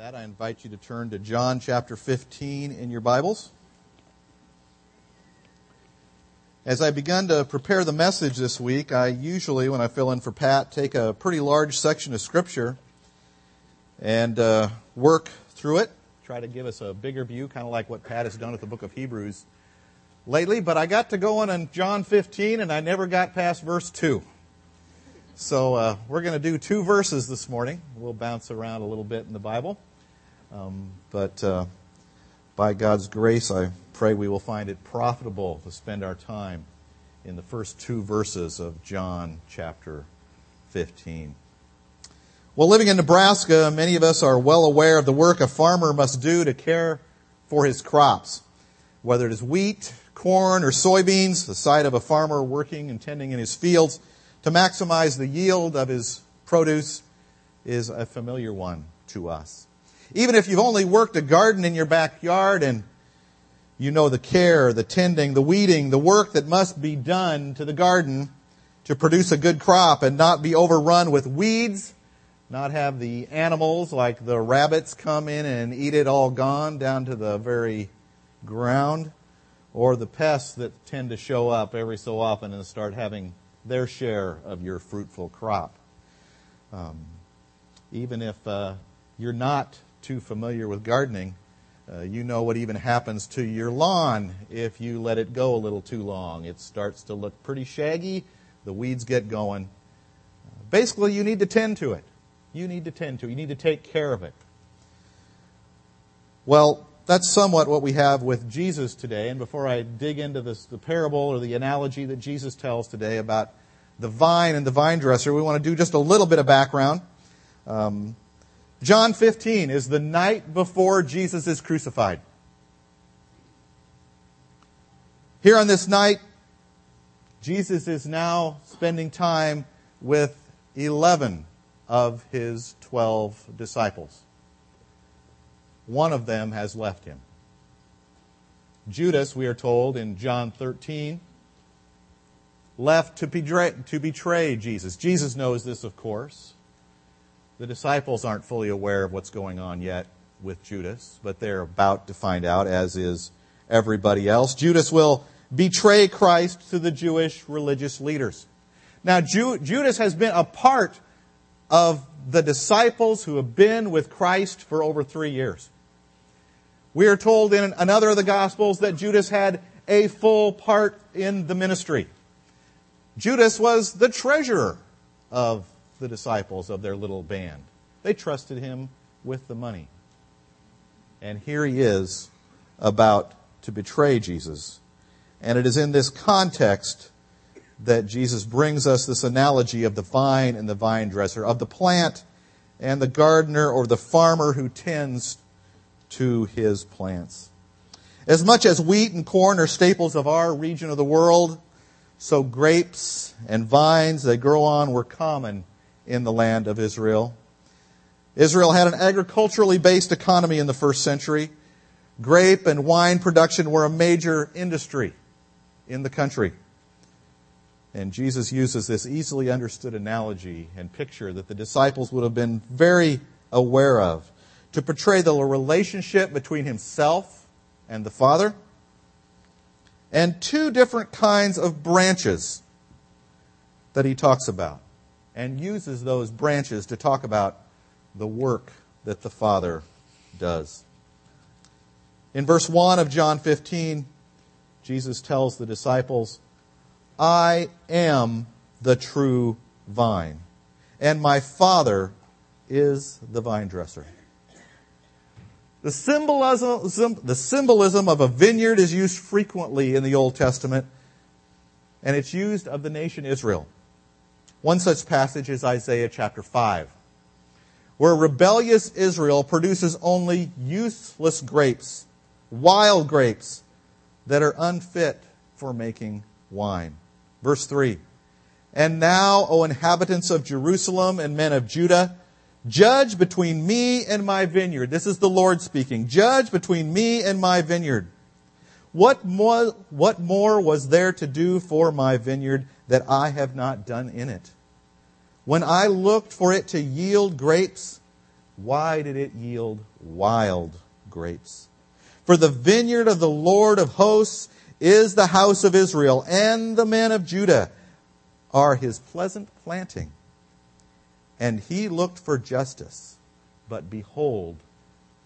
that, I invite you to turn to John chapter 15 in your Bibles. As I begun to prepare the message this week, I usually, when I fill in for Pat, take a pretty large section of Scripture and uh, work through it, try to give us a bigger view, kind of like what Pat has done with the book of Hebrews lately. But I got to going on John 15 and I never got past verse 2. So uh, we're going to do two verses this morning. We'll bounce around a little bit in the Bible. Um, but uh, by God's grace, I pray we will find it profitable to spend our time in the first two verses of John chapter 15. Well, living in Nebraska, many of us are well aware of the work a farmer must do to care for his crops. Whether it is wheat, corn, or soybeans, the sight of a farmer working and tending in his fields to maximize the yield of his produce is a familiar one to us. Even if you've only worked a garden in your backyard and you know the care, the tending, the weeding, the work that must be done to the garden to produce a good crop and not be overrun with weeds, not have the animals like the rabbits come in and eat it all gone down to the very ground, or the pests that tend to show up every so often and start having their share of your fruitful crop. Um, even if uh, you're not too familiar with gardening, uh, you know what even happens to your lawn if you let it go a little too long. It starts to look pretty shaggy, the weeds get going. Basically, you need to tend to it. You need to tend to it. You need to take care of it. Well, that's somewhat what we have with Jesus today. And before I dig into this, the parable or the analogy that Jesus tells today about the vine and the vine dresser, we want to do just a little bit of background. Um, John 15 is the night before Jesus is crucified. Here on this night, Jesus is now spending time with 11 of his 12 disciples. One of them has left him. Judas, we are told in John 13, left to betray, to betray Jesus. Jesus knows this, of course. The disciples aren't fully aware of what's going on yet with Judas, but they're about to find out, as is everybody else. Judas will betray Christ to the Jewish religious leaders. Now, Ju- Judas has been a part of the disciples who have been with Christ for over three years. We are told in another of the Gospels that Judas had a full part in the ministry. Judas was the treasurer of the disciples of their little band. They trusted him with the money. And here he is about to betray Jesus. And it is in this context that Jesus brings us this analogy of the vine and the vine dresser, of the plant and the gardener or the farmer who tends to his plants. As much as wheat and corn are staples of our region of the world, so grapes and vines that grow on were common in the land of Israel. Israel had an agriculturally based economy in the first century. Grape and wine production were a major industry in the country. And Jesus uses this easily understood analogy and picture that the disciples would have been very aware of to portray the relationship between himself and the Father and two different kinds of branches that he talks about and uses those branches to talk about the work that the Father does. In verse 1 of John 15, Jesus tells the disciples, I am the true vine, and my Father is the vine dresser. The symbolism, the symbolism of a vineyard is used frequently in the Old Testament, and it's used of the nation Israel. One such passage is Isaiah chapter 5, where rebellious Israel produces only useless grapes, wild grapes that are unfit for making wine. Verse 3 And now, O inhabitants of Jerusalem and men of Judah, judge between me and my vineyard. This is the Lord speaking. Judge between me and my vineyard. What more, what more was there to do for my vineyard that I have not done in it? When I looked for it to yield grapes, why did it yield wild grapes? For the vineyard of the Lord of hosts is the house of Israel, and the men of Judah are his pleasant planting. And he looked for justice, but behold,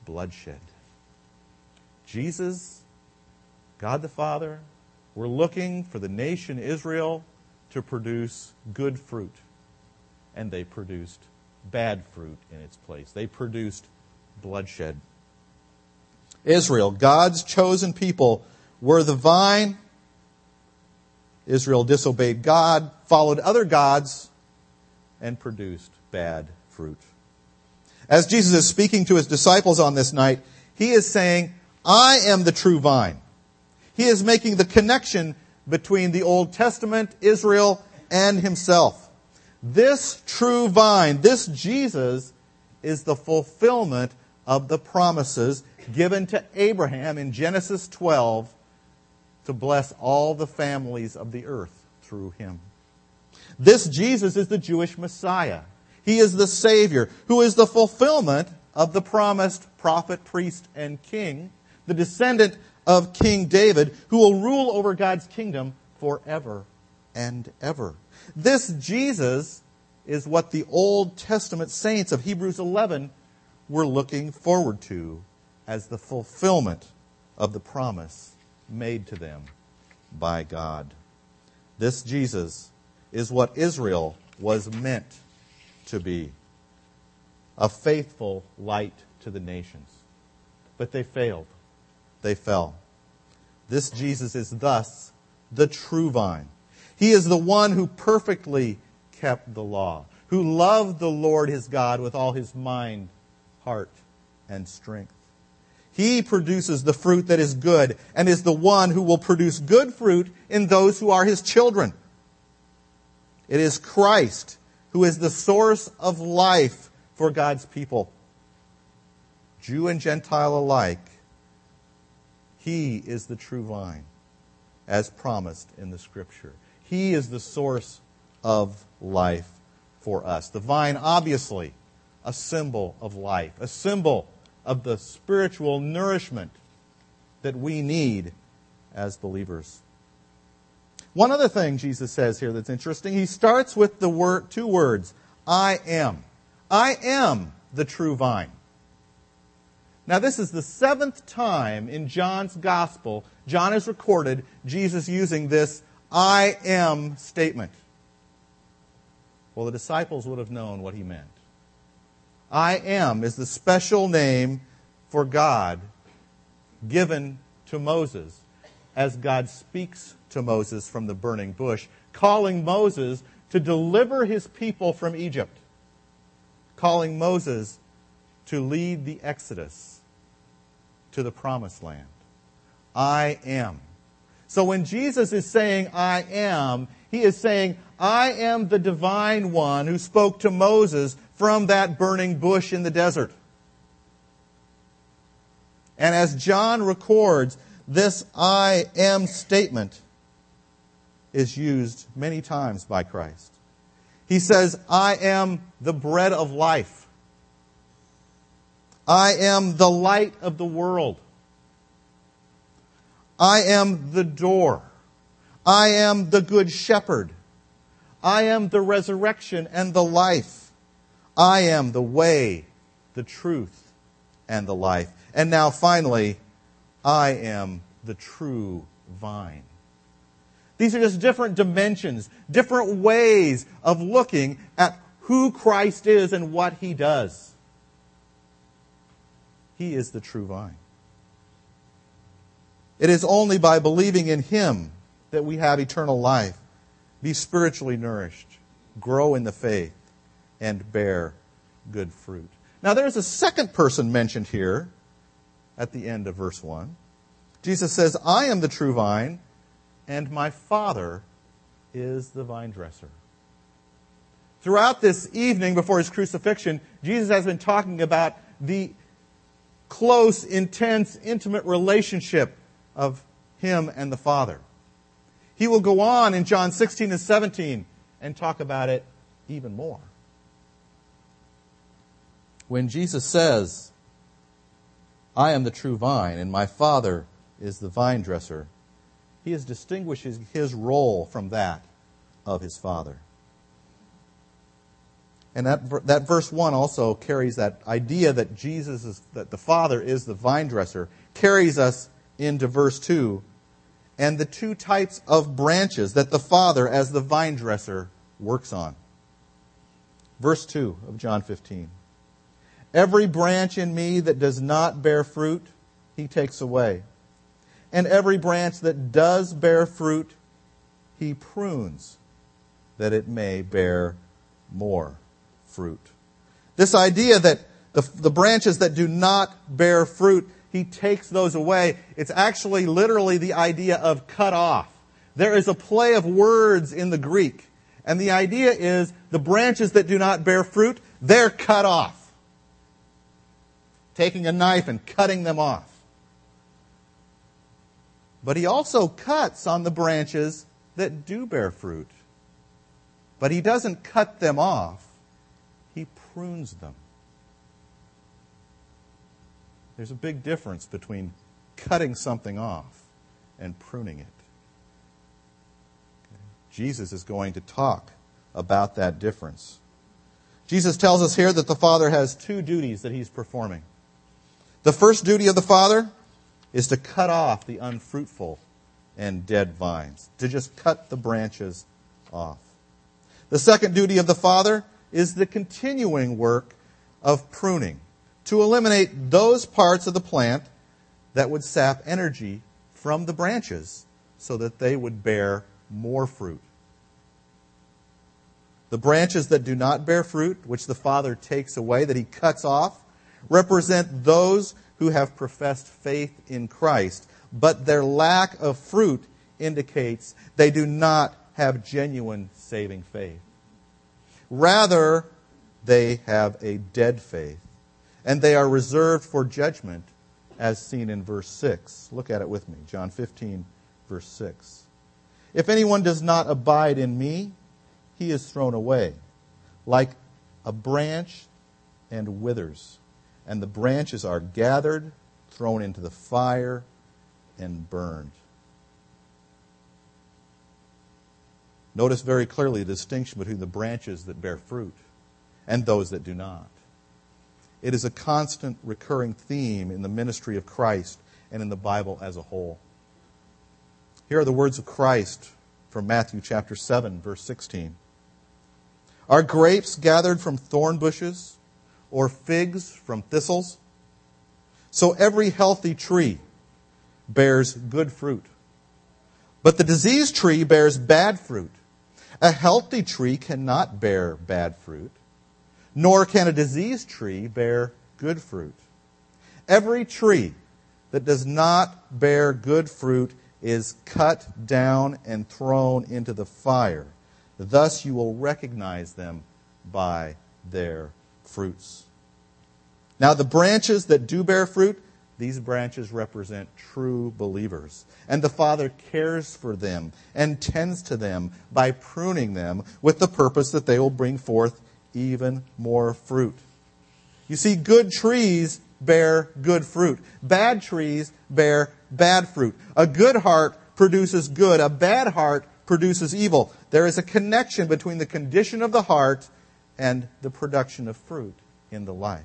bloodshed. Jesus, God the Father, were looking for the nation Israel to produce good fruit, and they produced bad fruit in its place. They produced bloodshed. Israel, God's chosen people, were the vine. Israel disobeyed God, followed other gods, and produced bad fruit. As Jesus is speaking to his disciples on this night, he is saying, I am the true vine. He is making the connection between the Old Testament, Israel, and himself. This true vine, this Jesus, is the fulfillment of the promises given to Abraham in Genesis 12 to bless all the families of the earth through him. This Jesus is the Jewish Messiah. He is the Savior who is the fulfillment of the promised prophet, priest, and king, the descendant of King David, who will rule over God's kingdom forever and ever. This Jesus is what the Old Testament saints of Hebrews 11 were looking forward to as the fulfillment of the promise made to them by God. This Jesus is what Israel was meant to be a faithful light to the nations. But they failed. They fell. This Jesus is thus the true vine. He is the one who perfectly kept the law, who loved the Lord his God with all his mind, heart, and strength. He produces the fruit that is good and is the one who will produce good fruit in those who are his children. It is Christ who is the source of life for God's people. Jew and Gentile alike, he is the true vine, as promised in the scripture. He is the source of life for us. The vine, obviously, a symbol of life, a symbol of the spiritual nourishment that we need as believers. One other thing Jesus says here that's interesting, he starts with the word, two words, I am. I am the true vine. Now, this is the seventh time in John's gospel John has recorded Jesus using this I am statement. Well, the disciples would have known what he meant. I am is the special name for God given to Moses as God speaks to Moses from the burning bush, calling Moses to deliver his people from Egypt, calling Moses to lead the Exodus to the promised land. I am. So when Jesus is saying, I am, he is saying, I am the divine one who spoke to Moses from that burning bush in the desert. And as John records, this I am statement is used many times by Christ. He says, I am the bread of life. I am the light of the world. I am the door. I am the good shepherd. I am the resurrection and the life. I am the way, the truth, and the life. And now finally, I am the true vine. These are just different dimensions, different ways of looking at who Christ is and what he does. He is the true vine. It is only by believing in him that we have eternal life, be spiritually nourished, grow in the faith, and bear good fruit. Now, there's a second person mentioned here at the end of verse 1. Jesus says, I am the true vine and my Father is the vine dresser. Throughout this evening before his crucifixion, Jesus has been talking about the close, intense, intimate relationship of him and the Father. He will go on in John 16 and 17 and talk about it even more. when Jesus says, I am the true vine, and my Father is the vine dresser, he is distinguishing his role from that of his Father. And that, that verse 1 also carries that idea that Jesus is, that the Father is the vine dresser, carries us into verse 2 and the two types of branches that the Father, as the vine dresser, works on. Verse 2 of John 15. Every branch in me that does not bear fruit, he takes away. And every branch that does bear fruit, he prunes, that it may bear more fruit. This idea that the, the branches that do not bear fruit, he takes those away. It's actually literally the idea of cut off. There is a play of words in the Greek. And the idea is the branches that do not bear fruit, they're cut off taking a knife and cutting them off. But he also cuts on the branches that do bear fruit. But he doesn't cut them off, prunes them. There's a big difference between cutting something off and pruning it. Jesus is going to talk about that difference. Jesus tells us here that the Father has two duties that he's performing. The first duty of the Father is to cut off the unfruitful and dead vines, to just cut the branches off. The second duty of the Father is the continuing work of pruning, to eliminate those parts of the plant that would sap energy from the branches so that they would bear more fruit. The branches that do not bear fruit, which the Father takes away, that He cuts off, represent those who have professed faith in Christ, but their lack of fruit indicates they do not have genuine saving faith. Rather, they have a dead faith, and they are reserved for judgment, as seen in verse 6. Look at it with me, John 15, verse 6. If anyone does not abide in me, he is thrown away, like a branch and withers and the branches are gathered, thrown into the fire, and burned. Notice very clearly the distinction between the branches that bear fruit and those that do not. It is a constant recurring theme in the ministry of Christ and in the Bible as a whole. Here are the words of Christ from Matthew chapter 7 verse 16. Are grapes gathered from thorn bushes or figs from thistles. So every healthy tree bears good fruit. But the diseased tree bears bad fruit. A healthy tree cannot bear bad fruit, nor can a diseased tree bear good fruit. Every tree that does not bear good fruit is cut down and thrown into the fire. Thus you will recognize them by their fruits. Now, the branches that do bear fruit, these branches represent true believers. And the Father cares for them and tends to them by pruning them with the purpose that they will bring forth even more fruit. You see, good trees bear good fruit. Bad trees bear bad fruit. A good heart produces good. A bad heart produces evil. There is a connection between the condition of the heart and the production of fruit in the life.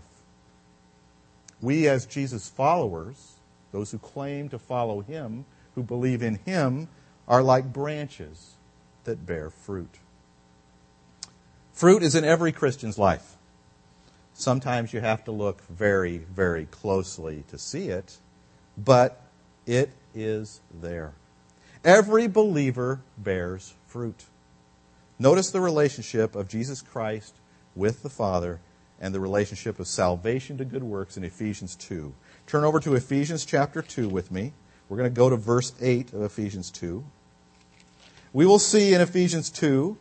We, as Jesus' followers, those who claim to follow him, who believe in him, are like branches that bear fruit. Fruit is in every Christian's life. Sometimes you have to look very, very closely to see it, but it is there. Every believer bears fruit. Notice the relationship of Jesus Christ with the Father and the relationship of salvation to good works in Ephesians 2. Turn over to Ephesians chapter 2 with me. We're going to go to verse 8 of Ephesians 2. We will see in Ephesians 2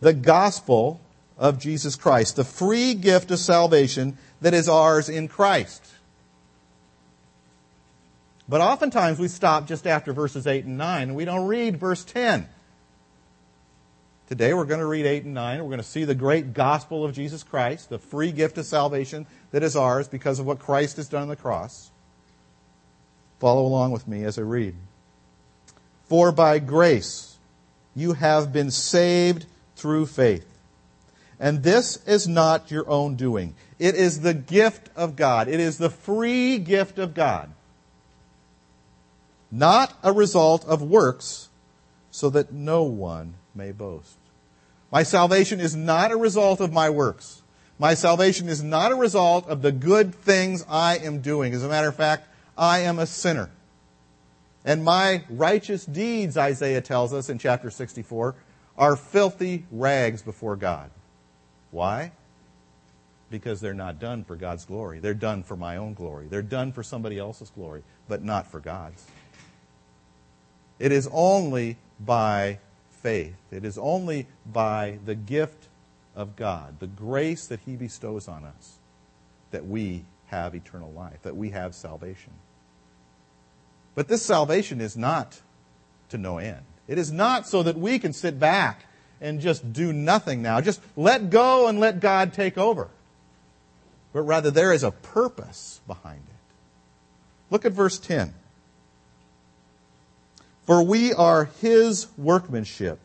the gospel of Jesus Christ, the free gift of salvation that is ours in Christ. But oftentimes we stop just after verses 8 and 9 and we don't read verse 10. Today we're going to read 8 and 9. We're going to see the great gospel of Jesus Christ, the free gift of salvation that is ours because of what Christ has done on the cross. Follow along with me as I read. For by grace you have been saved through faith. And this is not your own doing. It is the gift of God. It is the free gift of God. Not a result of works, so that no one may boast. My salvation is not a result of my works. My salvation is not a result of the good things I am doing. As a matter of fact, I am a sinner. And my righteous deeds, Isaiah tells us in chapter 64, are filthy rags before God. Why? Because they're not done for God's glory. They're done for my own glory. They're done for somebody else's glory, but not for God's. It is only by faith. It is only by the gift of God, the grace that He bestows on us, that we have eternal life, that we have salvation. But this salvation is not to no end. It is not so that we can sit back and just do nothing now. Just let go and let God take over. But rather, there is a purpose behind it. Look at verse 10. For we are his workmanship,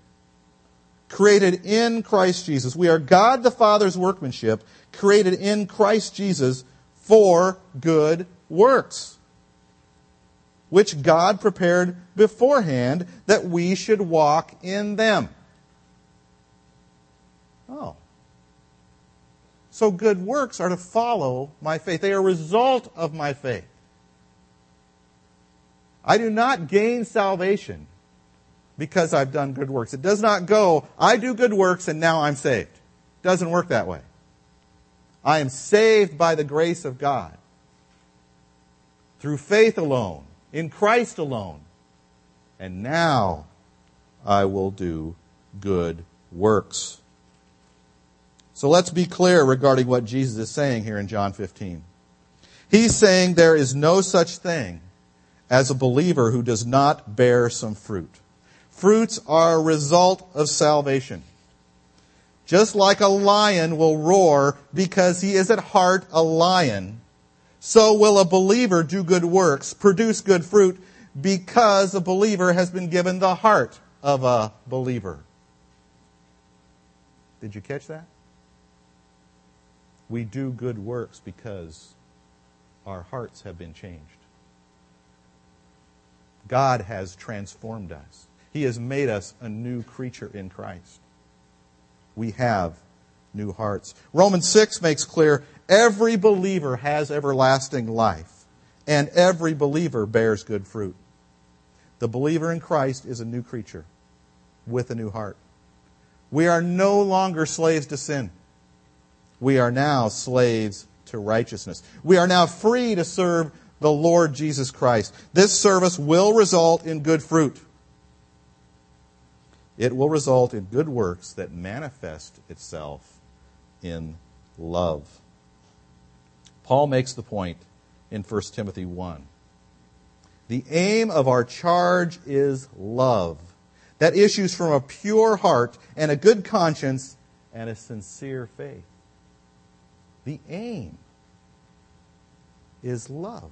created in Christ Jesus. We are God the Father's workmanship, created in Christ Jesus for good works, which God prepared beforehand that we should walk in them. Oh. So good works are to follow my faith. They are a result of my faith. I do not gain salvation because I've done good works. It does not go, I do good works and now I'm saved. It doesn't work that way. I am saved by the grace of God. Through faith alone, in Christ alone. And now I will do good works. So let's be clear regarding what Jesus is saying here in John 15. He's saying there is no such thing as a believer who does not bear some fruit. Fruits are a result of salvation. Just like a lion will roar because he is at heart a lion, so will a believer do good works, produce good fruit, because a believer has been given the heart of a believer. Did you catch that? We do good works because our hearts have been changed. God has transformed us. He has made us a new creature in Christ. We have new hearts. Romans 6 makes clear every believer has everlasting life, and every believer bears good fruit. The believer in Christ is a new creature with a new heart. We are no longer slaves to sin. We are now slaves to righteousness. We are now free to serve the Lord Jesus Christ. This service will result in good fruit. It will result in good works that manifest itself in love. Paul makes the point in 1 Timothy 1. The aim of our charge is love that issues from a pure heart and a good conscience and a sincere faith. The aim is love.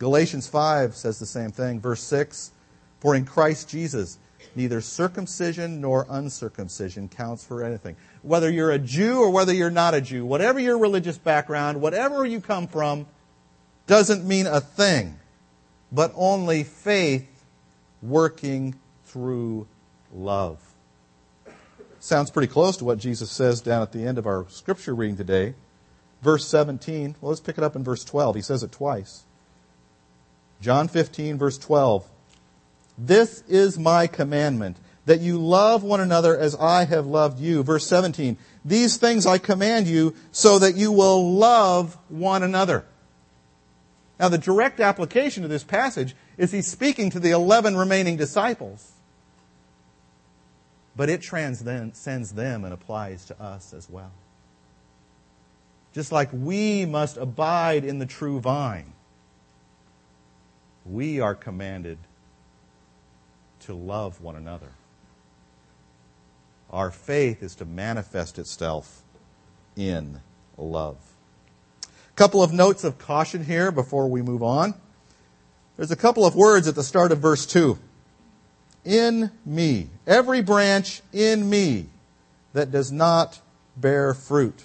Galatians 5 says the same thing. Verse 6 For in Christ Jesus, neither circumcision nor uncircumcision counts for anything. Whether you're a Jew or whether you're not a Jew, whatever your religious background, whatever you come from, doesn't mean a thing, but only faith working through love. Sounds pretty close to what Jesus says down at the end of our scripture reading today. Verse 17. Well, let's pick it up in verse 12. He says it twice. John 15, verse 12. This is my commandment, that you love one another as I have loved you. Verse 17. These things I command you so that you will love one another. Now, the direct application of this passage is he's speaking to the 11 remaining disciples. But it transcends them and applies to us as well. Just like we must abide in the true vine we are commanded to love one another. Our faith is to manifest itself in love. A couple of notes of caution here before we move on. There's a couple of words at the start of verse 2. In me. Every branch in me that does not bear fruit.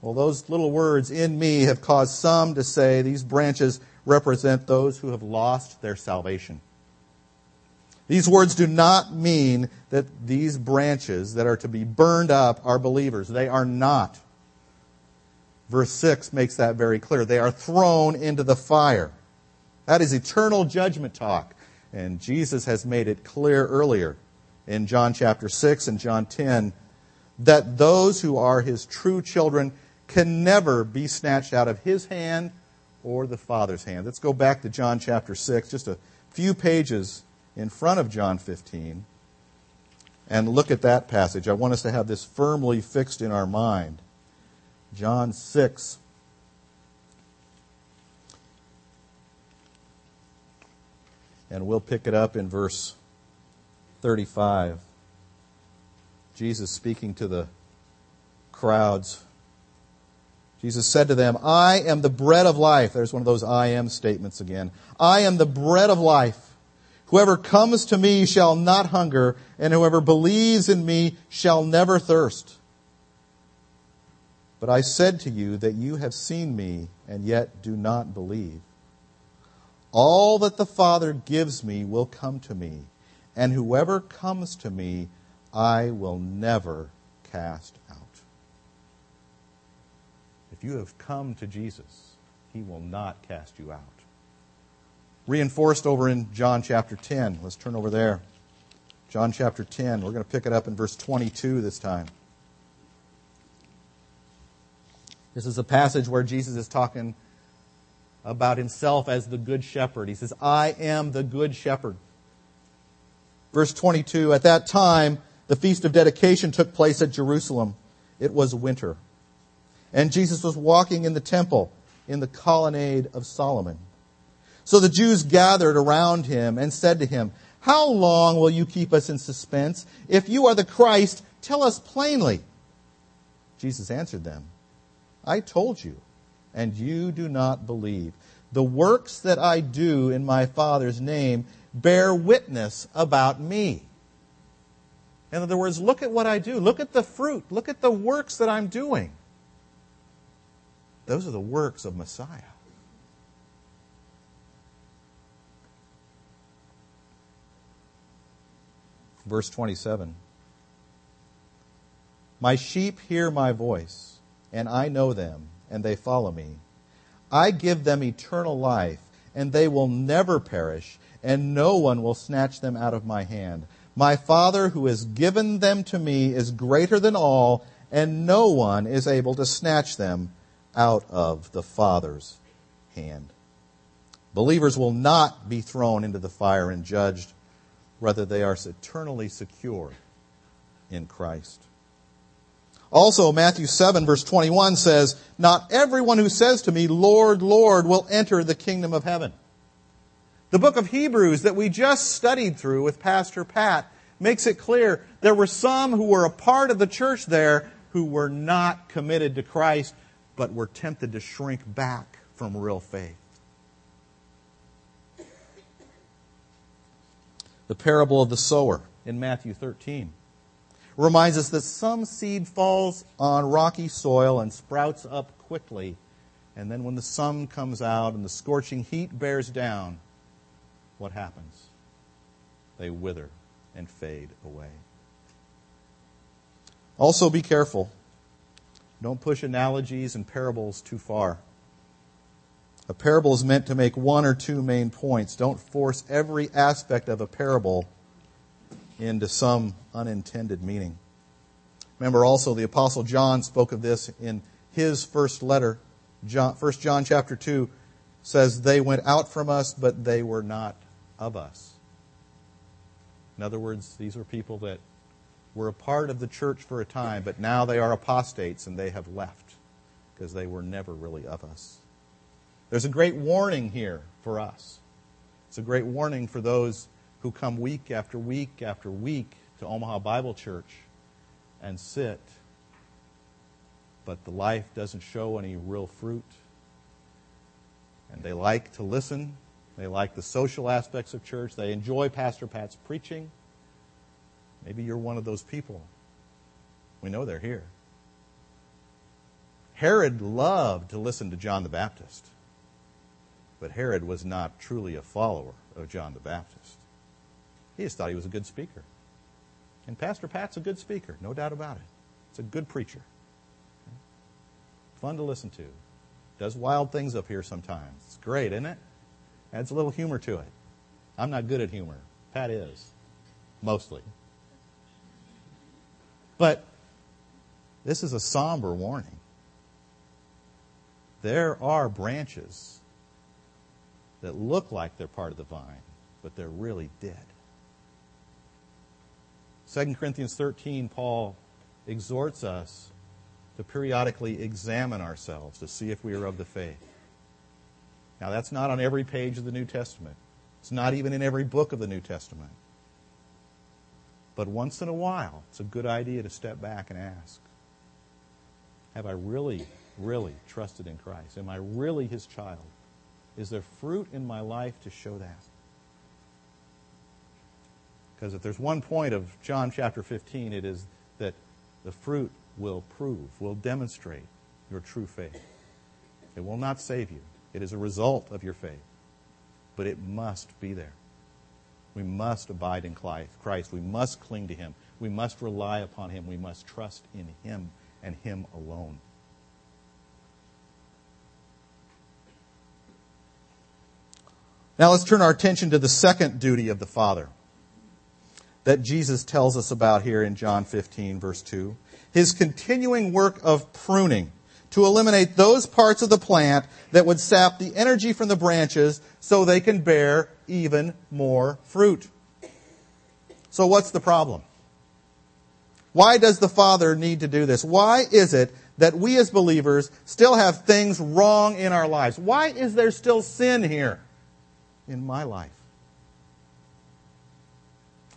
Well, those little words in me have caused some to say these branches represent those who have lost their salvation. These words do not mean that these branches that are to be burned up are believers. They are not. Verse 6 makes that very clear. They are thrown into the fire. That is eternal judgment talk. And Jesus has made it clear earlier in John chapter 6 and John 10 that those who are his true children can never be snatched out of his hand or the Father's hand. Let's go back to John chapter 6, just a few pages in front of John 15, and look at that passage. I want us to have this firmly fixed in our mind. John 6. And we'll pick it up in verse 35. Jesus speaking to the crowds. Jesus said to them, I am the bread of life. There's one of those I am statements again. I am the bread of life. Whoever comes to me shall not hunger, and whoever believes in me shall never thirst. But I said to you that you have seen me, and yet do not believe. All that the Father gives me will come to me, and whoever comes to me, I will never cast you have come to Jesus, he will not cast you out. Reinforced over in John chapter 10. Let's turn over there. John chapter 10. We're going to pick it up in verse 22 this time. This is a passage where Jesus is talking about himself as the good shepherd. He says, I am the good shepherd. Verse 22 At that time, the feast of dedication took place at Jerusalem. It was winter. And Jesus was walking in the temple in the colonnade of Solomon. So the Jews gathered around him and said to him, How long will you keep us in suspense? If you are the Christ, tell us plainly. Jesus answered them, I told you, and you do not believe. The works that I do in my Father's name bear witness about me. In other words, look at what I do. Look at the fruit. Look at the works that I'm doing. Those are the works of Messiah. Verse 27 My sheep hear my voice and I know them, and they follow me. I give them eternal life, and they will never perish, and no one will snatch them out of my hand. My Father who has given them to me is greater than all, and no one is able to snatch them out of the Father's hand. Believers will not be thrown into the fire and judged. Rather, they are eternally secure in Christ. Also, Matthew 7 verse 21 says, Not everyone who says to me, Lord, Lord, will enter the kingdom of heaven. The book of Hebrews that we just studied through with Pastor Pat makes it clear there were some who were a part of the church there who were not committed to Christ, but were tempted to shrink back from real faith. The parable of the sower in Matthew 13 reminds us that some seed falls on rocky soil and sprouts up quickly. And then when the sun comes out and the scorching heat bears down, what happens? They wither and fade away. Also, be careful. Don't push analogies and parables too far. A parable is meant to make one or two main points. Don't force every aspect of a parable into some unintended meaning. Remember also the apostle John spoke of this in his first letter. John, 1 John chapter 2 says, They went out from us, but they were not of us. In other words, these were people that were a part of the church for a time, but now they are apostates and they have left because they were never really of us. There's a great warning here for us. It's a great warning for those who come week after week after week to Omaha Bible Church and sit, but the life doesn't show any real fruit. And they like to listen. They like the social aspects of church. They enjoy Pastor Pat's preaching. Maybe you're one of those people. We know they're here. Herod loved to listen to John the Baptist, but Herod was not truly a follower of John the Baptist. He just thought he was a good speaker. And Pastor Pat's a good speaker, no doubt about it. It's a good preacher. Fun to listen to. Does wild things up here sometimes. It's great, isn't it? Adds a little humor to it. I'm not good at humor. Pat is. Mostly. But this is a somber warning. There are branches that look like they're part of the vine, but they're really dead. 2 Corinthians 13, Paul exhorts us to periodically examine ourselves to see if we are of the faith. Now, that's not on every page of the New Testament. It's not even in every book of the New Testament. But once in a while, it's a good idea to step back and ask Have I really, really trusted in Christ? Am I really his child? Is there fruit in my life to show that? Because if there's one point of John chapter 15, it is that the fruit will prove, will demonstrate your true faith. It will not save you. It is a result of your faith. But it must be there. We must abide in Christ. We must cling to Him. We must rely upon Him. We must trust in Him and Him alone. Now let's turn our attention to the second duty of the Father that Jesus tells us about here in John 15, verse 2. His continuing work of pruning to eliminate those parts of the plant that would sap the energy from the branches so they can bear even more fruit. So what's the problem? Why does the Father need to do this? Why is it that we as believers still have things wrong in our lives? Why is there still sin here in my life?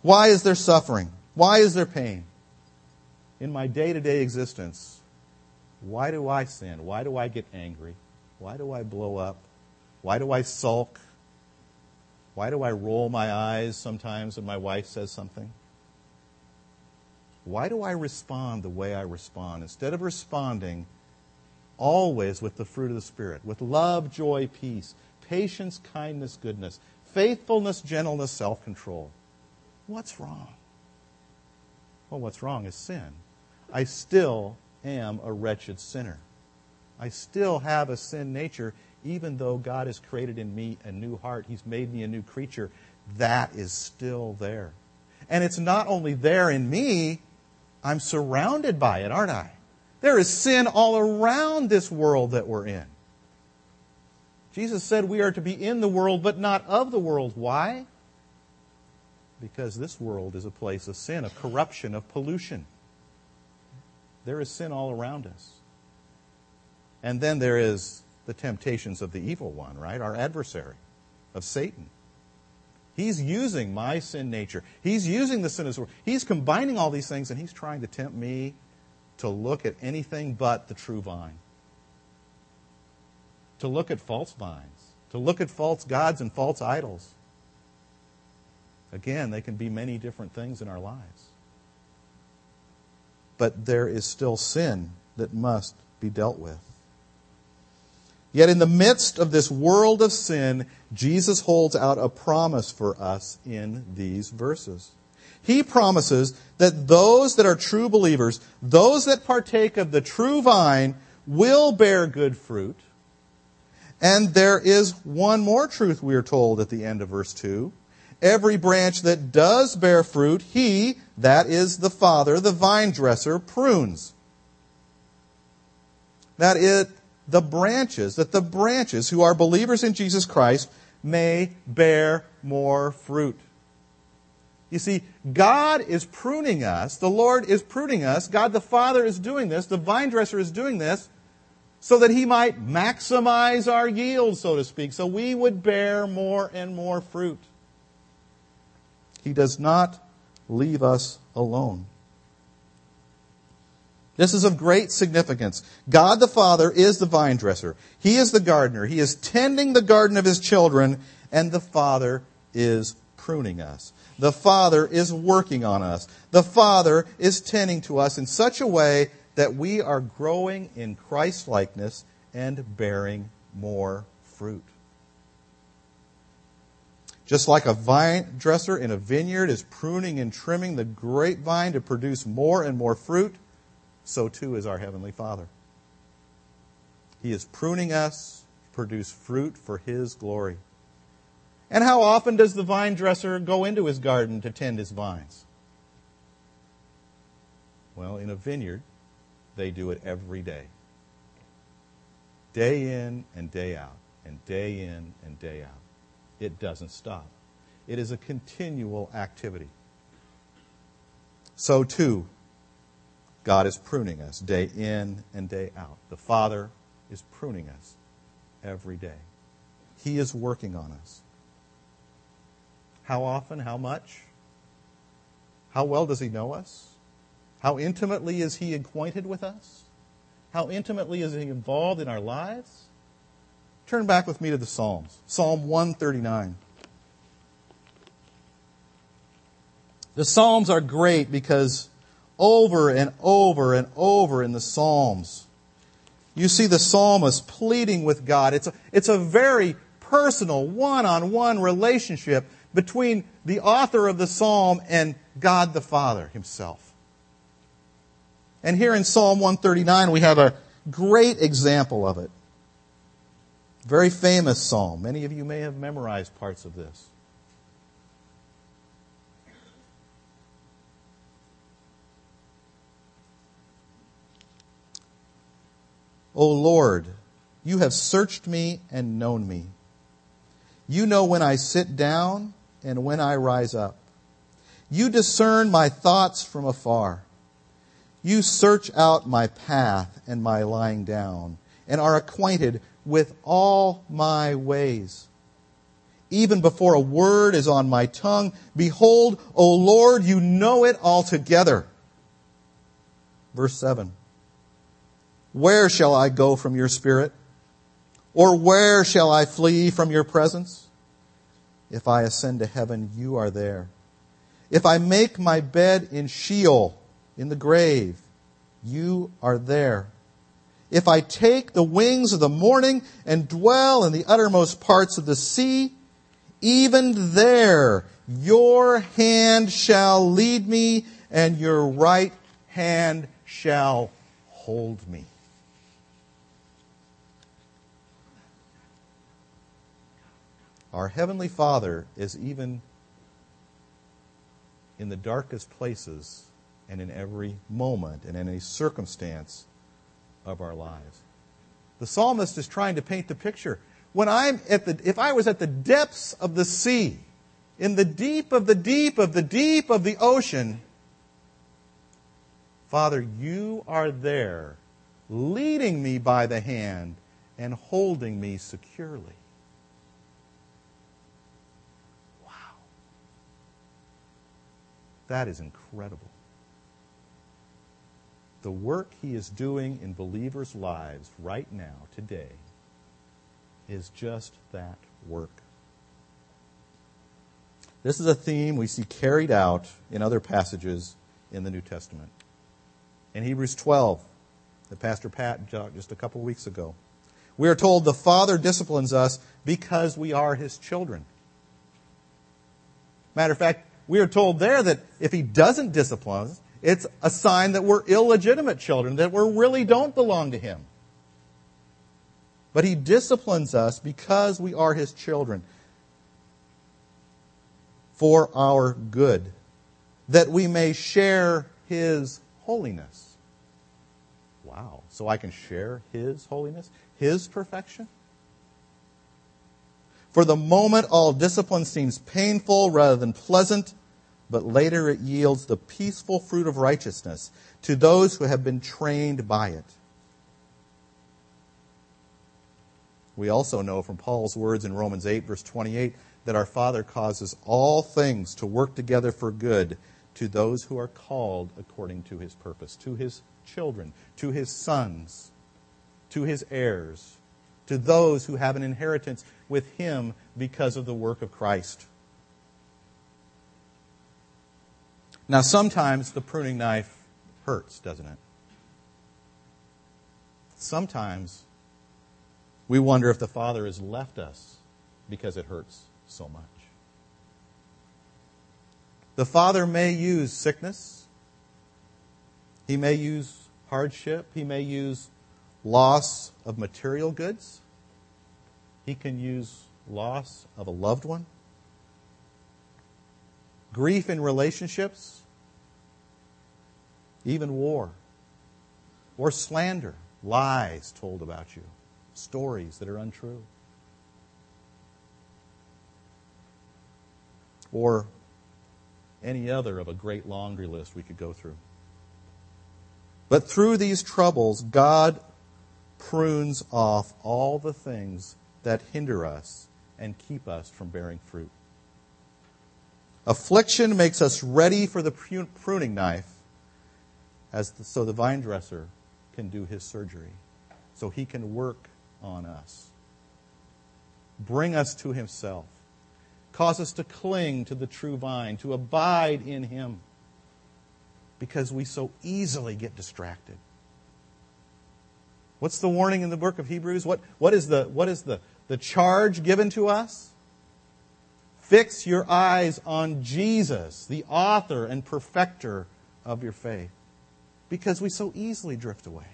Why is there suffering? Why is there pain? In my day to day existence, why do I sin? Why do I get angry? Why do I blow up? Why do I sulk? Why do I roll my eyes sometimes when my wife says something? Why do I respond the way I respond? Instead of responding always with the fruit of the Spirit, with love, joy, peace, patience, kindness, goodness, faithfulness, gentleness, self control. What's wrong? Well, what's wrong is sin. I still am a wretched sinner. I still have a sin nature, even though God has created in me a new heart. He's made me a new creature. That is still there. And it's not only there in me, I'm surrounded by it, aren't I? There is sin all around this world that we're in. Jesus said we are to be in the world, but not of the world. Why? because this world is a place of sin, of corruption, of pollution. There is sin all around us. And then there is the temptations of the evil one, right? Our adversary, of Satan. He's using my sin nature. He's using the sin of this world. He's combining all these things and he's trying to tempt me to look at anything but the true vine. To look at false vines. To look at false gods and false idols Again, they can be many different things in our lives. But there is still sin that must be dealt with. Yet in the midst of this world of sin, Jesus holds out a promise for us in these verses. He promises that those that are true believers, those that partake of the true vine, will bear good fruit. And there is one more truth we are told at the end of verse 2 Every branch that does bear fruit, he, that is the Father, the vine dresser, prunes. That it, the branches, that the branches who are believers in Jesus Christ may bear more fruit. You see, God is pruning us. The Lord is pruning us. God the Father is doing this. The vine dresser is doing this so that He might maximize our yield, so to speak, so we would bear more and more fruit. He does not leave us alone. This is of great significance. God the Father is the vine dresser. He is the gardener. He is tending the garden of his children, and the Father is pruning us. The Father is working on us. The Father is tending to us in such a way that we are growing in Christ likeness and bearing more fruit. Just like a vine dresser in a vineyard is pruning and trimming the grapevine to produce more and more fruit, so too is our Heavenly Father. He is pruning us to produce fruit for His glory. And how often does the vine dresser go into his garden to tend his vines? Well, in a vineyard, they do it every day. Day in and day out, and day in and day out. It doesn't stop. It is a continual activity. So, too, God is pruning us day in and day out. The Father is pruning us every day. He is working on us. How often? How much? How well does He know us? How intimately is He acquainted with us? How intimately is He involved in our lives? Turn back with me to the Psalms. Psalm 139. The Psalms are great because over and over and over in the Psalms, you see the psalmist pleading with God. It's a, it's a very personal, one on one relationship between the author of the psalm and God the Father himself. And here in Psalm 139, we have a great example of it. Very famous psalm. Many of you may have memorized parts of this. O Lord, you have searched me and known me. You know when I sit down and when I rise up. You discern my thoughts from afar. You search out my path and my lying down, and are acquainted with all my ways. Even before a word is on my tongue, behold, O Lord, you know it altogether. Verse 7. Where shall I go from your spirit? Or where shall I flee from your presence? If I ascend to heaven, you are there. If I make my bed in Sheol, in the grave, you are there. If I take the wings of the morning and dwell in the uttermost parts of the sea, even there your hand shall lead me and your right hand shall hold me. Our Heavenly Father is even in the darkest places and in every moment and in any circumstance of our lives. The psalmist is trying to paint the picture. When I'm at the, if I was at the depths of the sea, in the deep of the deep of the deep of the ocean, Father, you are there, leading me by the hand and holding me securely. Wow. That is incredible. The work he is doing in believers' lives right now, today, is just that work. This is a theme we see carried out in other passages in the New Testament. In Hebrews 12, that Pastor Pat talked just a couple weeks ago, we are told the Father disciplines us because we are his children. Matter of fact, we are told there that if he doesn't discipline us, it's a sign that we're illegitimate children, that we really don't belong to him. But he disciplines us because we are his children for our good, that we may share his holiness. Wow. So I can share his holiness, his perfection? For the moment, all discipline seems painful rather than pleasant but later it yields the peaceful fruit of righteousness to those who have been trained by it. We also know from Paul's words in Romans 8, verse 28, that our Father causes all things to work together for good to those who are called according to his purpose, to his children, to his sons, to his heirs, to those who have an inheritance with him because of the work of Christ. Now, sometimes the pruning knife hurts, doesn't it? Sometimes we wonder if the Father has left us because it hurts so much. The Father may use sickness, He may use hardship, He may use loss of material goods, He can use loss of a loved one, grief in relationships, even war, or slander, lies told about you, stories that are untrue. Or any other of a great laundry list we could go through. But through these troubles, God prunes off all the things that hinder us and keep us from bearing fruit. Affliction makes us ready for the pruning knife as the, so the vine dresser can do his surgery, so he can work on us, bring us to himself, cause us to cling to the true vine, to abide in him, because we so easily get distracted. What's the warning in the book of Hebrews? What, what is, the, what is the, the charge given to us? Fix your eyes on Jesus, the author and perfecter of your faith because we so easily drift away.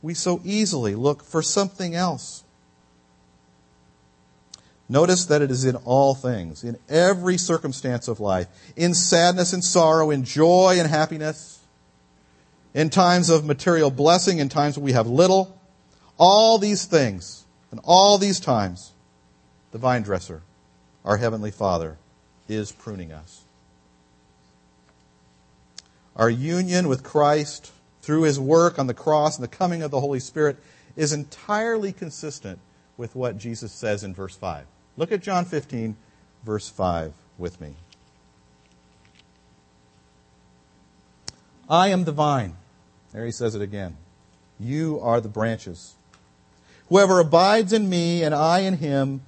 We so easily look for something else. Notice that it is in all things, in every circumstance of life, in sadness and sorrow, in joy and happiness, in times of material blessing, in times when we have little. All these things, and all these times, the vine dresser, our Heavenly Father, is pruning us. Our union with Christ through his work on the cross and the coming of the Holy Spirit is entirely consistent with what Jesus says in verse 5. Look at John 15, verse 5 with me. I am the vine. There he says it again. You are the branches. Whoever abides in me and I in him,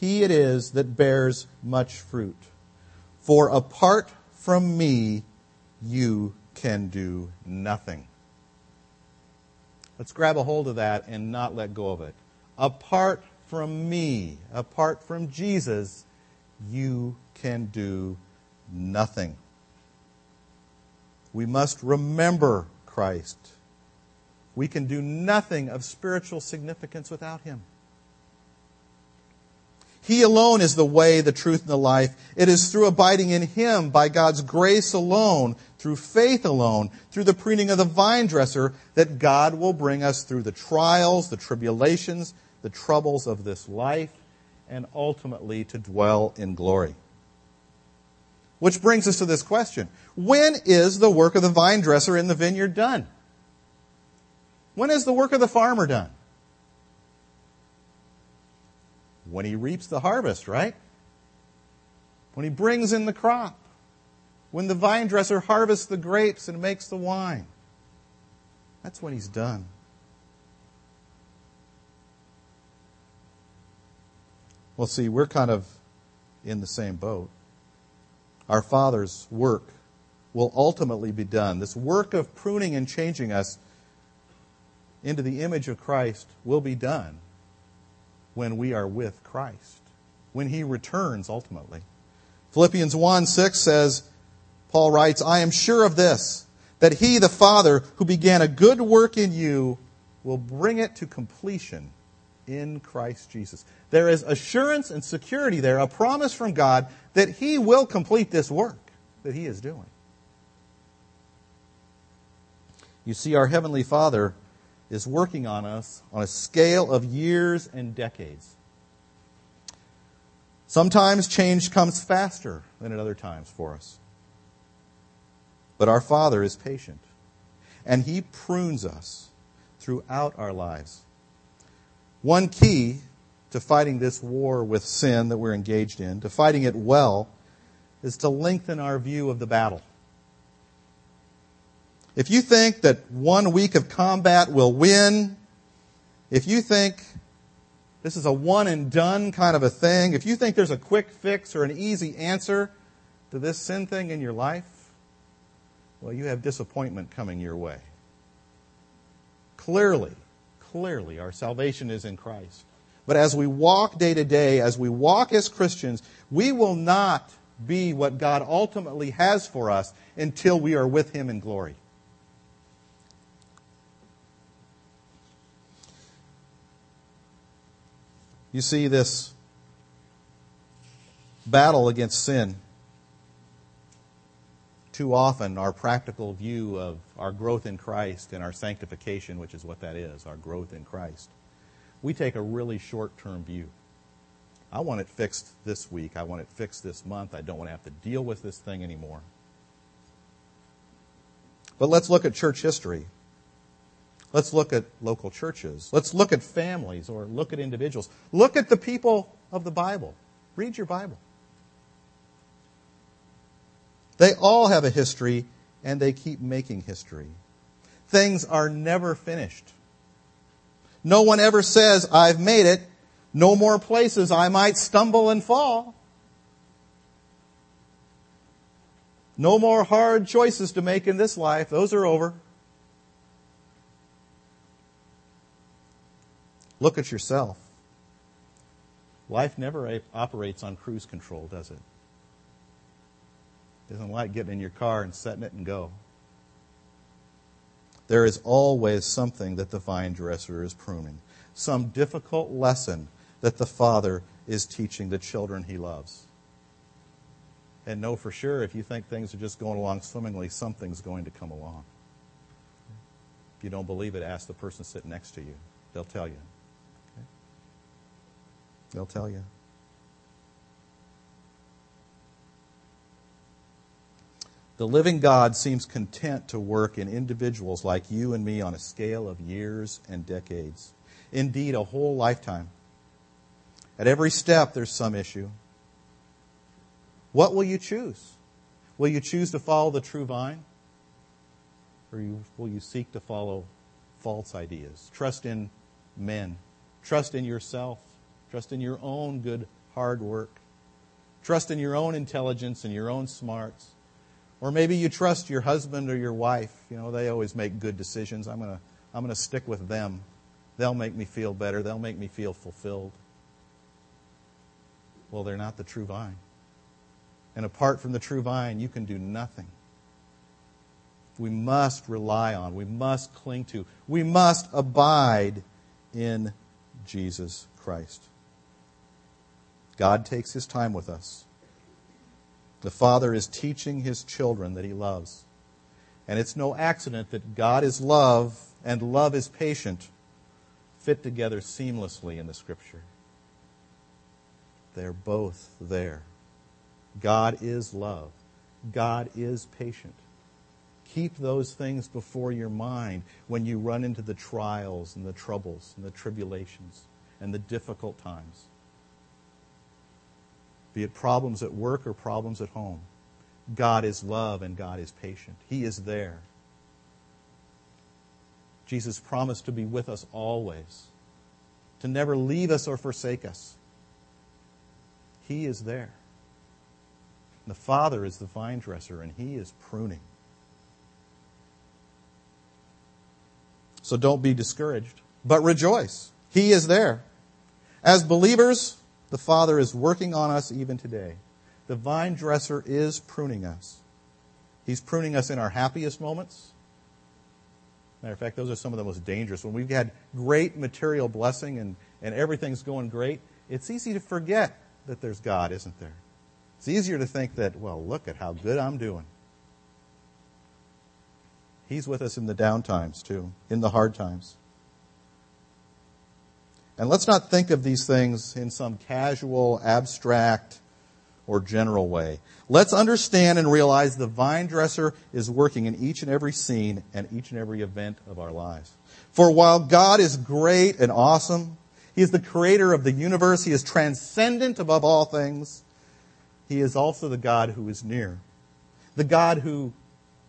he it is that bears much fruit. For apart from me, you can do nothing. Let's grab a hold of that and not let go of it. Apart from me, apart from Jesus, you can do nothing. We must remember Christ. We can do nothing of spiritual significance without him. He alone is the way, the truth, and the life. It is through abiding in Him, by God's grace alone, through faith alone, through the pruning of the vine dresser, that God will bring us through the trials, the tribulations, the troubles of this life, and ultimately to dwell in glory. Which brings us to this question. When is the work of the vine dresser in the vineyard done? When is the work of the farmer done? When he reaps the harvest, right? When he brings in the crop. When the vine dresser harvests the grapes and makes the wine. That's when he's done. Well, see, we're kind of in the same boat. Our Father's work will ultimately be done. This work of pruning and changing us into the image of Christ will be done when we are with Christ, when he returns ultimately. Philippians 1 6 says, Paul writes, I am sure of this, that he, the Father, who began a good work in you, will bring it to completion in Christ Jesus. There is assurance and security there, a promise from God that he will complete this work that he is doing. You see, our Heavenly Father is working on us on a scale of years and decades. Sometimes change comes faster than at other times for us. But our Father is patient, and He prunes us throughout our lives. One key to fighting this war with sin that we're engaged in, to fighting it well, is to lengthen our view of the battle. If you think that one week of combat will win, if you think this is a one and done kind of a thing, if you think there's a quick fix or an easy answer to this sin thing in your life, well, you have disappointment coming your way. Clearly, clearly, our salvation is in Christ. But as we walk day to day, as we walk as Christians, we will not be what God ultimately has for us until we are with Him in glory. You see this battle against sin. Too often, our practical view of our growth in Christ and our sanctification, which is what that is, our growth in Christ, we take a really short term view. I want it fixed this week. I want it fixed this month. I don't want to have to deal with this thing anymore. But let's look at church history. Let's look at local churches. Let's look at families or look at individuals. Look at the people of the Bible. Read your Bible. They all have a history and they keep making history. Things are never finished. No one ever says, I've made it. No more places I might stumble and fall. No more hard choices to make in this life. Those are over. Look at yourself. Life never operates on cruise control, does it? it? Isn't like getting in your car and setting it and go. There is always something that the vine dresser is pruning, some difficult lesson that the Father is teaching the children he loves. And know for sure if you think things are just going along swimmingly, something's going to come along. If you don't believe it, ask the person sitting next to you. They'll tell you. They'll tell you. The living God seems content to work in individuals like you and me on a scale of years and decades. Indeed, a whole lifetime. At every step, there's some issue. What will you choose? Will you choose to follow the true vine? Or will you seek to follow false ideas? Trust in men. Trust in yourself. Trust in your own good, hard work. Trust in your own intelligence and your own smarts. Or maybe you trust your husband or your wife. You know, they always make good decisions. I'm going to I'm going to stick with them. They'll make me feel better. They'll make me feel fulfilled. Well, they're not the true vine. And apart from the true vine, you can do nothing. We must rely on, we must cling to, we must abide in Jesus Christ. God takes his time with us. The Father is teaching his children that he loves. And it's no accident that God is love and love is patient fit together seamlessly in the Scripture. They're both there. God is love. God is patient. Keep those things before your mind when you run into the trials and the troubles and the tribulations and the difficult times be it problems at work or problems at home. God is love and God is patient. He is there. Jesus promised to be with us always, to never leave us or forsake us. He is there. The Father is the vine dresser, and He is pruning. So don't be discouraged, but rejoice. He is there. As believers, the Father is working on us even today. The vine dresser is pruning us. He's pruning us in our happiest moments. Matter of fact, those are some of the most dangerous. When we've had great material blessing and, and everything's going great, it's easy to forget that there's God, isn't there? It's easier to think that, well, look at how good I'm doing. He's with us in the down times, too, in the hard times. And let's not think of these things in some casual, abstract, or general way. Let's understand and realize the vine dresser is working in each and every scene and each and every event of our lives. For while God is great and awesome, He is the creator of the universe. He is transcendent above all things. He is also the God who is near. The God who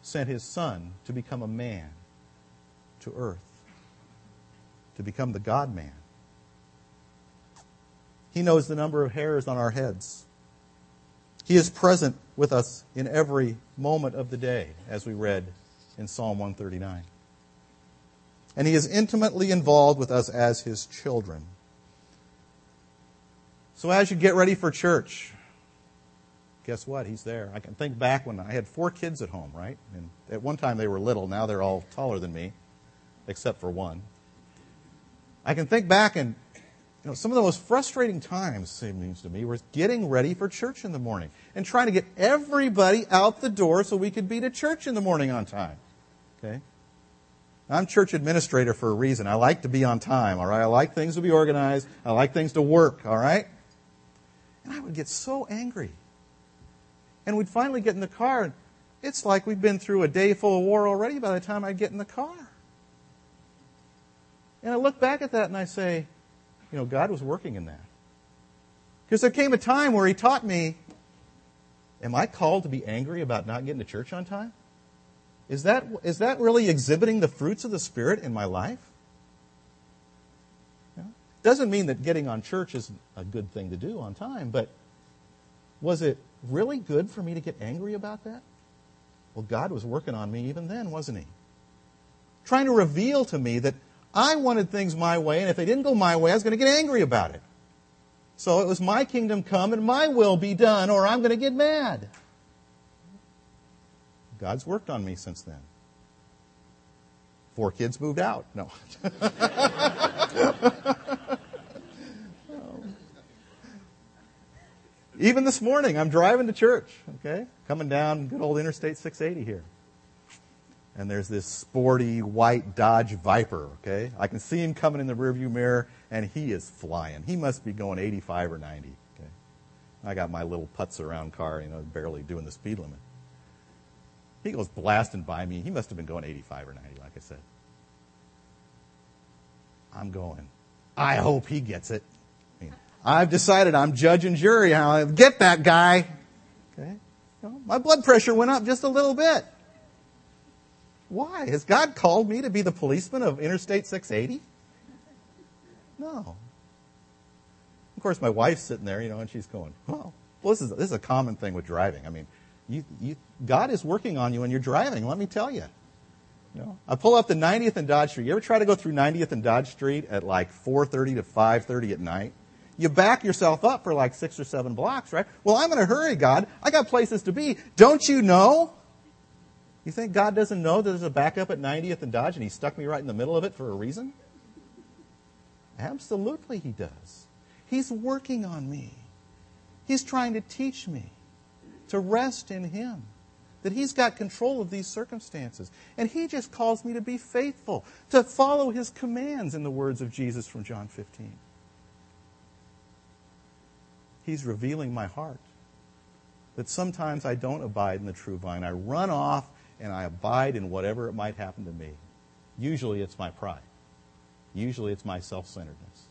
sent his son to become a man to earth, to become the God man. He knows the number of hairs on our heads. He is present with us in every moment of the day, as we read in Psalm 139. And He is intimately involved with us as His children. So as you get ready for church, guess what? He's there. I can think back when I had four kids at home, right? And at one time they were little. Now they're all taller than me, except for one. I can think back and you know, some of the most frustrating times, seems to me, was getting ready for church in the morning and trying to get everybody out the door so we could be to church in the morning on time. Okay? I'm church administrator for a reason. I like to be on time, all right? I like things to be organized. I like things to work, all right? And I would get so angry. And we'd finally get in the car, and it's like we've been through a day full of war already by the time I'd get in the car. And I look back at that and I say, you know, God was working in that. Because there came a time where He taught me, am I called to be angry about not getting to church on time? Is that, is that really exhibiting the fruits of the Spirit in my life? Doesn't mean that getting on church isn't a good thing to do on time, but was it really good for me to get angry about that? Well, God was working on me even then, wasn't He? Trying to reveal to me that I wanted things my way, and if they didn't go my way, I was going to get angry about it. So it was my kingdom come and my will be done, or I'm going to get mad. God's worked on me since then. Four kids moved out. No. Even this morning, I'm driving to church, okay? Coming down good old Interstate 680 here and there's this sporty white Dodge Viper, okay? I can see him coming in the rearview mirror, and he is flying. He must be going 85 or 90, okay? I got my little putz around car, you know, barely doing the speed limit. He goes blasting by me. He must have been going 85 or 90, like I said. I'm going. I hope he gets it. I mean, I've decided I'm judge and jury. I'll get that guy. Okay? My blood pressure went up just a little bit. Why? Has God called me to be the policeman of Interstate 680? No. Of course, my wife's sitting there, you know, and she's going, "Well, well this is this is a common thing with driving. I mean, you, you, God is working on you when you're driving. Let me tell you. You know, I pull up the 90th and Dodge Street. You ever try to go through 90th and Dodge Street at like 4:30 to 5:30 at night? You back yourself up for like six or seven blocks, right? Well, I'm in a hurry, God. I got places to be. Don't you know? You think God doesn't know that there's a backup at 90th and Dodge and he stuck me right in the middle of it for a reason? Absolutely, he does. He's working on me. He's trying to teach me to rest in him, that he's got control of these circumstances. And he just calls me to be faithful, to follow his commands, in the words of Jesus from John 15. He's revealing my heart. That sometimes I don't abide in the true vine. I run off and I abide in whatever it might happen to me. Usually it's my pride. Usually it's my self centeredness.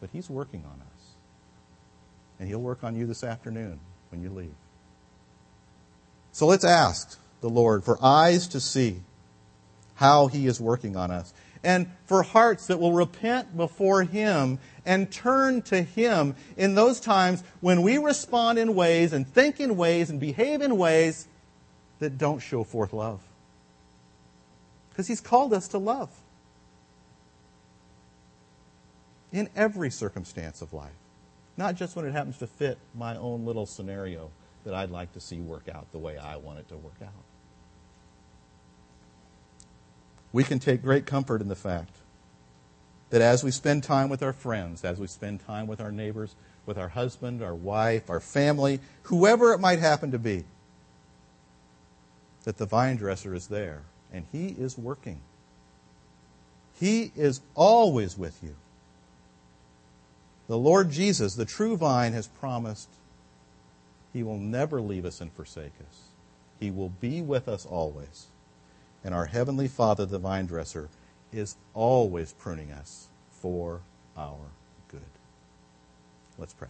But He's working on us. And He'll work on you this afternoon when you leave. So let's ask the Lord for eyes to see how He is working on us and for hearts that will repent before Him and turn to Him in those times when we respond in ways and think in ways and behave in ways that don't show forth love. Because He's called us to love in every circumstance of life, not just when it happens to fit my own little scenario that I'd like to see work out the way I want it to work out. We can take great comfort in the fact that as we spend time with our friends, as we spend time with our neighbors, with our husband, our wife, our family, whoever it might happen to be, that the vine dresser is there and he is working. He is always with you. The Lord Jesus, the true vine, has promised he will never leave us and forsake us. He will be with us always. And our Heavenly Father, the vine dresser, is always pruning us for our good. Let's pray.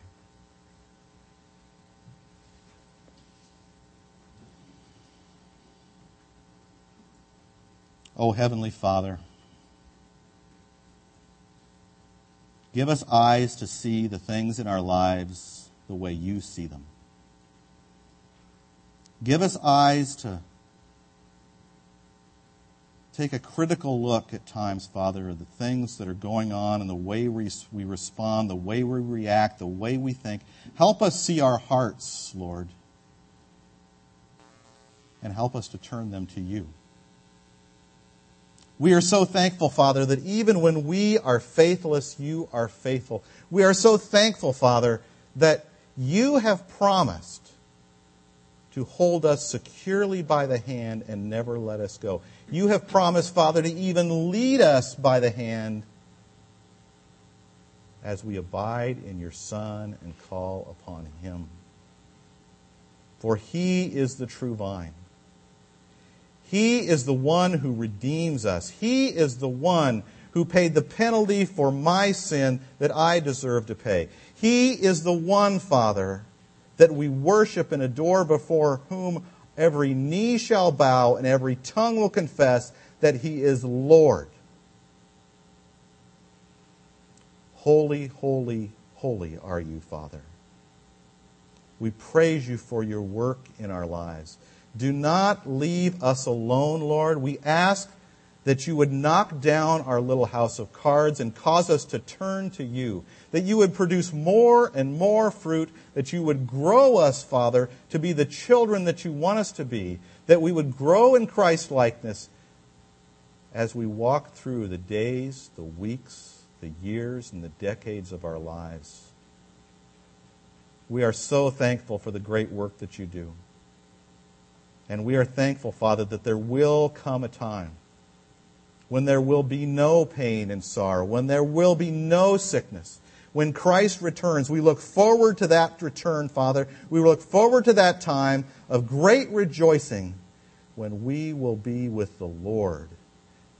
O Heavenly Father, give us eyes to see the things in our lives the way you see them. Give us eyes to take a critical look at times, Father, of the things that are going on and the way we, we respond, the way we react, the way we think. Help us see our hearts, Lord, and help us to turn them to you. We are so thankful, Father, that even when we are faithless, you are faithful. We are so thankful, Father, that you have promised to hold us securely by the hand and never let us go. You have promised, Father, to even lead us by the hand as we abide in your Son and call upon him. For he is the true vine he is the one who redeems us. He is the one who paid the penalty for my sin that I deserve to pay. He is the one, Father, that we worship and adore before whom every knee shall bow and every tongue will confess that He is Lord. Holy, holy, holy are you, Father. We praise you for your work in our lives. Do not leave us alone, Lord. We ask that you would knock down our little house of cards and cause us to turn to you, that you would produce more and more fruit, that you would grow us, Father, to be the children that you want us to be, that we would grow in Christ likeness as we walk through the days, the weeks, the years, and the decades of our lives. We are so thankful for the great work that you do. And we are thankful, Father, that there will come a time when there will be no pain and sorrow, when there will be no sickness. When Christ returns, we look forward to that return, Father. We look forward to that time of great rejoicing when we will be with the Lord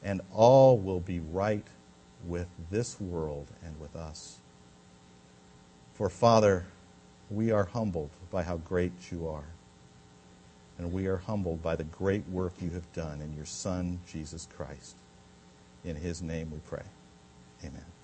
and all will be right with this world and with us. For, Father, we are humbled by how great you are. And we are humbled by the great work you have done in your Son, Jesus Christ. In his name we pray. Amen.